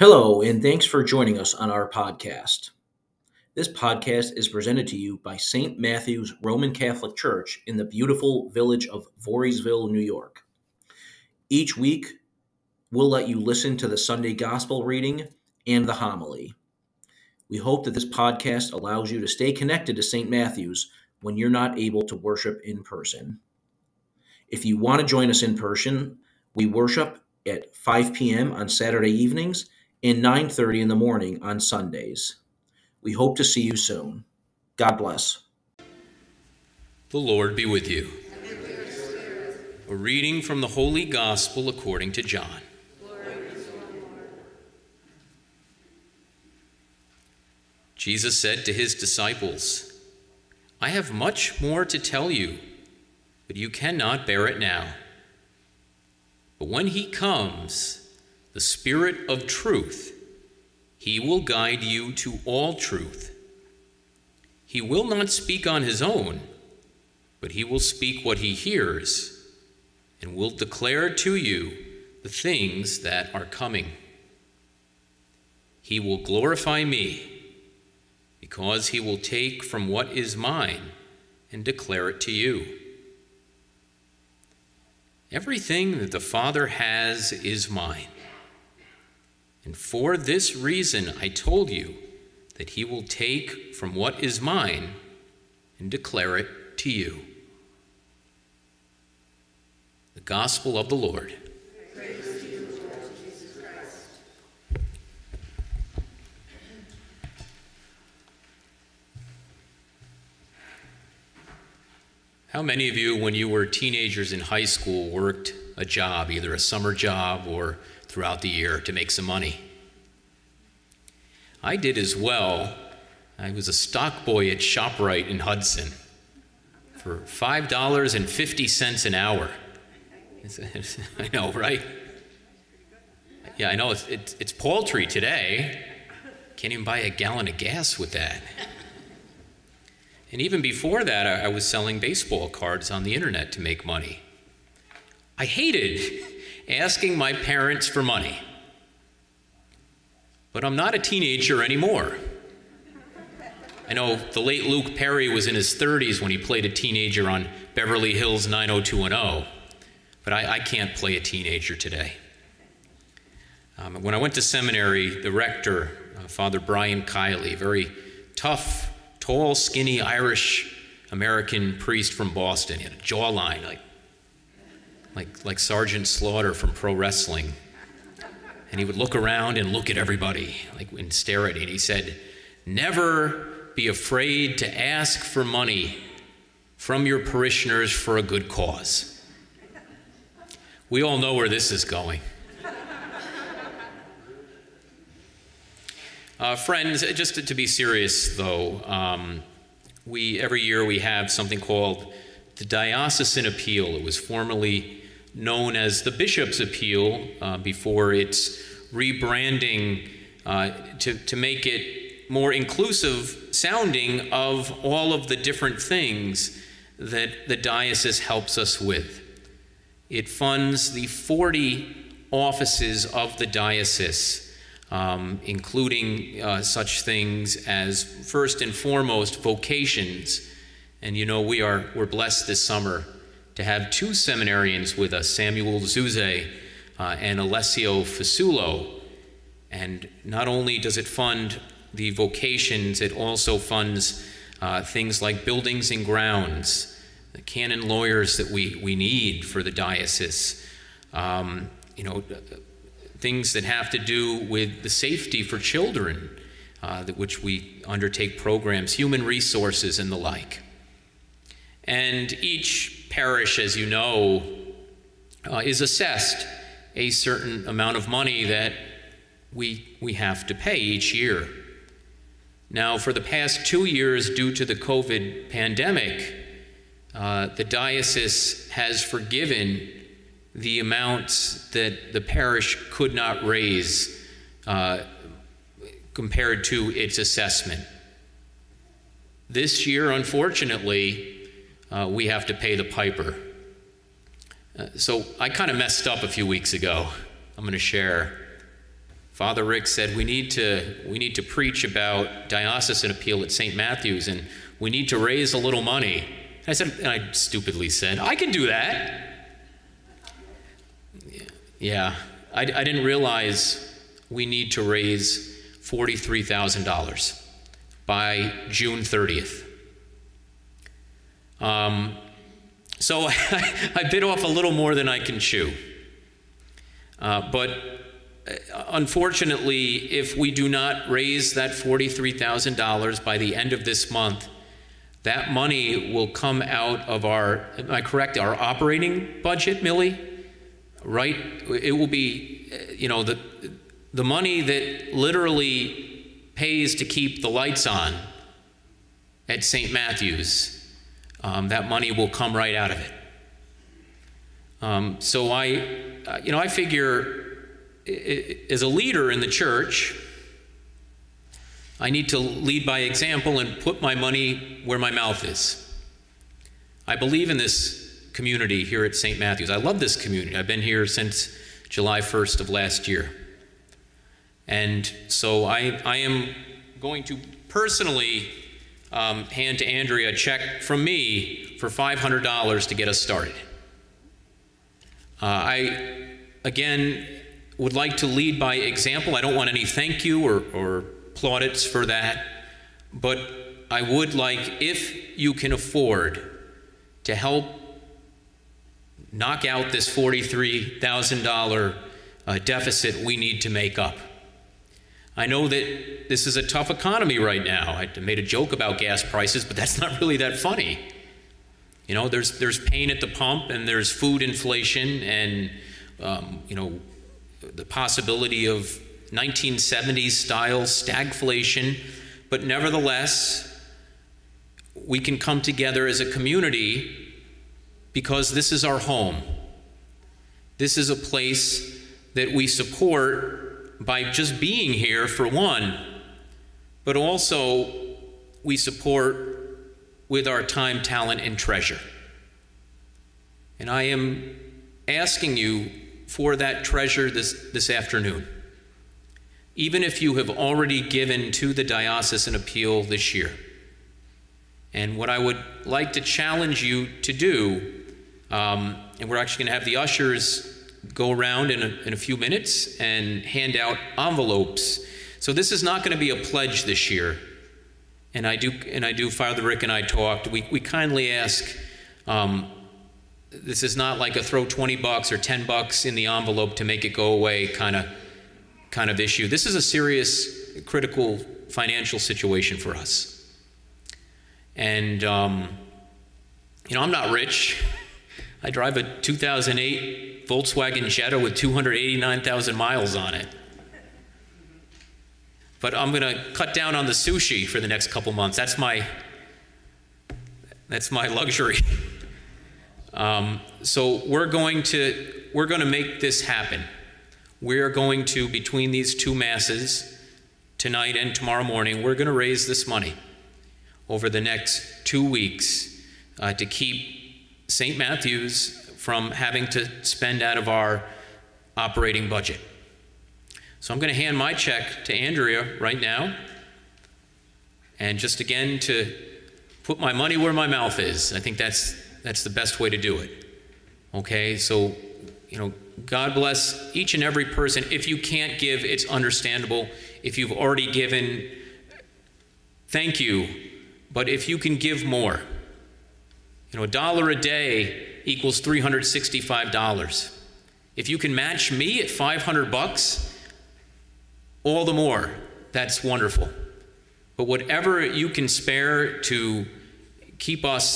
Hello, and thanks for joining us on our podcast. This podcast is presented to you by St. Matthew's Roman Catholic Church in the beautiful village of Voorheesville, New York. Each week, we'll let you listen to the Sunday Gospel reading and the homily. We hope that this podcast allows you to stay connected to St. Matthew's when you're not able to worship in person. If you want to join us in person, we worship at 5 p.m. on Saturday evenings and 9:30 in the morning on Sundays. We hope to see you soon. God bless. The Lord be with you. A reading from the Holy Gospel according to John. Jesus said to his disciples, I have much more to tell you, but you cannot bear it now. But when he comes, the Spirit of truth, he will guide you to all truth. He will not speak on his own, but he will speak what he hears and will declare to you the things that are coming. He will glorify me because he will take from what is mine and declare it to you. Everything that the Father has is mine. And for this reason I told you that he will take from what is mine and declare it to you. The Gospel of the Lord. How many of you, when you were teenagers in high school, worked a job, either a summer job or throughout the year to make some money. I did as well. I was a stock boy at ShopRite in Hudson for $5.50 an hour. I know, right? Yeah, I know it's, it's, it's paltry today. Can't even buy a gallon of gas with that. And even before that, I, I was selling baseball cards on the internet to make money. I hated asking my parents for money. But I'm not a teenager anymore. I know the late Luke Perry was in his 30s when he played a teenager on Beverly Hills 90210, but I, I can't play a teenager today. Um, when I went to seminary, the rector, uh, Father Brian Kiley, very tough, tall, skinny Irish American priest from Boston, he had a jawline like like, like Sergeant Slaughter from pro wrestling. And he would look around and look at everybody, like and stare at it. And he said, Never be afraid to ask for money from your parishioners for a good cause. We all know where this is going. Uh, friends, just to, to, be serious though, um, we every year we have something called the diocesan appeal. It was formerly known as the Bishop's Appeal uh, before its rebranding uh, to, to make it more inclusive sounding of all of the different things that the diocese helps us with. It funds the 40 offices of the diocese, um, including uh, such things as, first and foremost, vocations. And you know, we are, we're blessed this summer to have two seminarians with us, Samuel Zuze uh, and Alessio Fasulo. And not only does it fund the vocations, it also funds uh, things like buildings and grounds, the canon lawyers that we, we need for the diocese, um, you know, things that have to do with the safety for children, uh, which we undertake programs, human resources, and the like. And each parish, as you know, uh, is assessed a certain amount of money that we, we have to pay each year. Now, for the past two years, due to the COVID pandemic, uh, the diocese has forgiven the amounts that the parish could not raise uh, compared to its assessment. This year, unfortunately, uh, we have to pay the piper. Uh, so I kind of messed up a few weeks ago. I'm going to share. Father Rick said we need to we need to preach about diocesan appeal at St. Matthew's and we need to raise a little money. I said, and I stupidly said, I can do that. Yeah, I, I didn't realize we need to raise $43,000 by June 30th. Um, so I, bit off a little more than I can chew. Uh, but uh, unfortunately, if we do not raise that $43,000 by the end of this month, that money will come out of our, am I correct, our operating budget, Millie? Right? It will be, uh, you know, the, the money that literally pays to keep the lights on at St. Matthew's, um, that money will come right out of it. Um, so I, uh, you know, I figure as a leader in the church, I need to lead by example and put my money where my mouth is. I believe in this community here at St. Matthew's. I love this community. I've been here since July 1st of last year. And so I, I am going to personally um, hand to Andrea a check from me for $500 to get us started. Uh, I, again, would like to lead by example. I don't want any thank you or, or plaudits for that, but I would like, if you can afford, to help knock out this $43,000 uh, deficit we need to make up. I know that this is a tough economy right now. I made a joke about gas prices, but that's not really that funny. You know, there's, there's pain at the pump, and there's food inflation, and, um, you know, the possibility of 1970s style stagflation, but nevertheless, we can come together as a community because this is our home. This is a place that we support by just being here, for one, but also we support with our time, talent, and treasure. And I am asking you for that treasure this, this afternoon even if you have already given to the diocesan appeal this year. And what I would like to challenge you to do, um, and we're actually going to have the ushers go around in a, in a few minutes and hand out envelopes. So this is not going to be a pledge this year. And I do, and I do. Father Rick and I talked. We, we kindly ask. Um, this is not like a throw 20 bucks or 10 bucks in the envelope to make it go away kind of kind of issue. This is a serious, critical financial situation for us. And, um, you know, I'm not rich. I drive a 2008 Volkswagen Jetta with 289,000 miles on it. But I'm going to cut down on the sushi for the next couple months. That's my, that's my luxury. Um, so we're going to we're going to make this happen we're going to, between these two masses, tonight and tomorrow morning, we're going to raise this money over the next two weeks uh, to keep St. Matthew's from having to spend out of our operating budget. So I'm going to hand my check to Andrea right now. And just again to put my money where my mouth is. I think that's that's the best way to do it. Okay? So, you know, God bless each and every person. If you can't give, it's understandable. If you've already given, thank you. But if you can give more, you know, a dollar a day equals $365. If you can match me at 500 bucks, all the more. That's wonderful. But whatever you can spare to keep us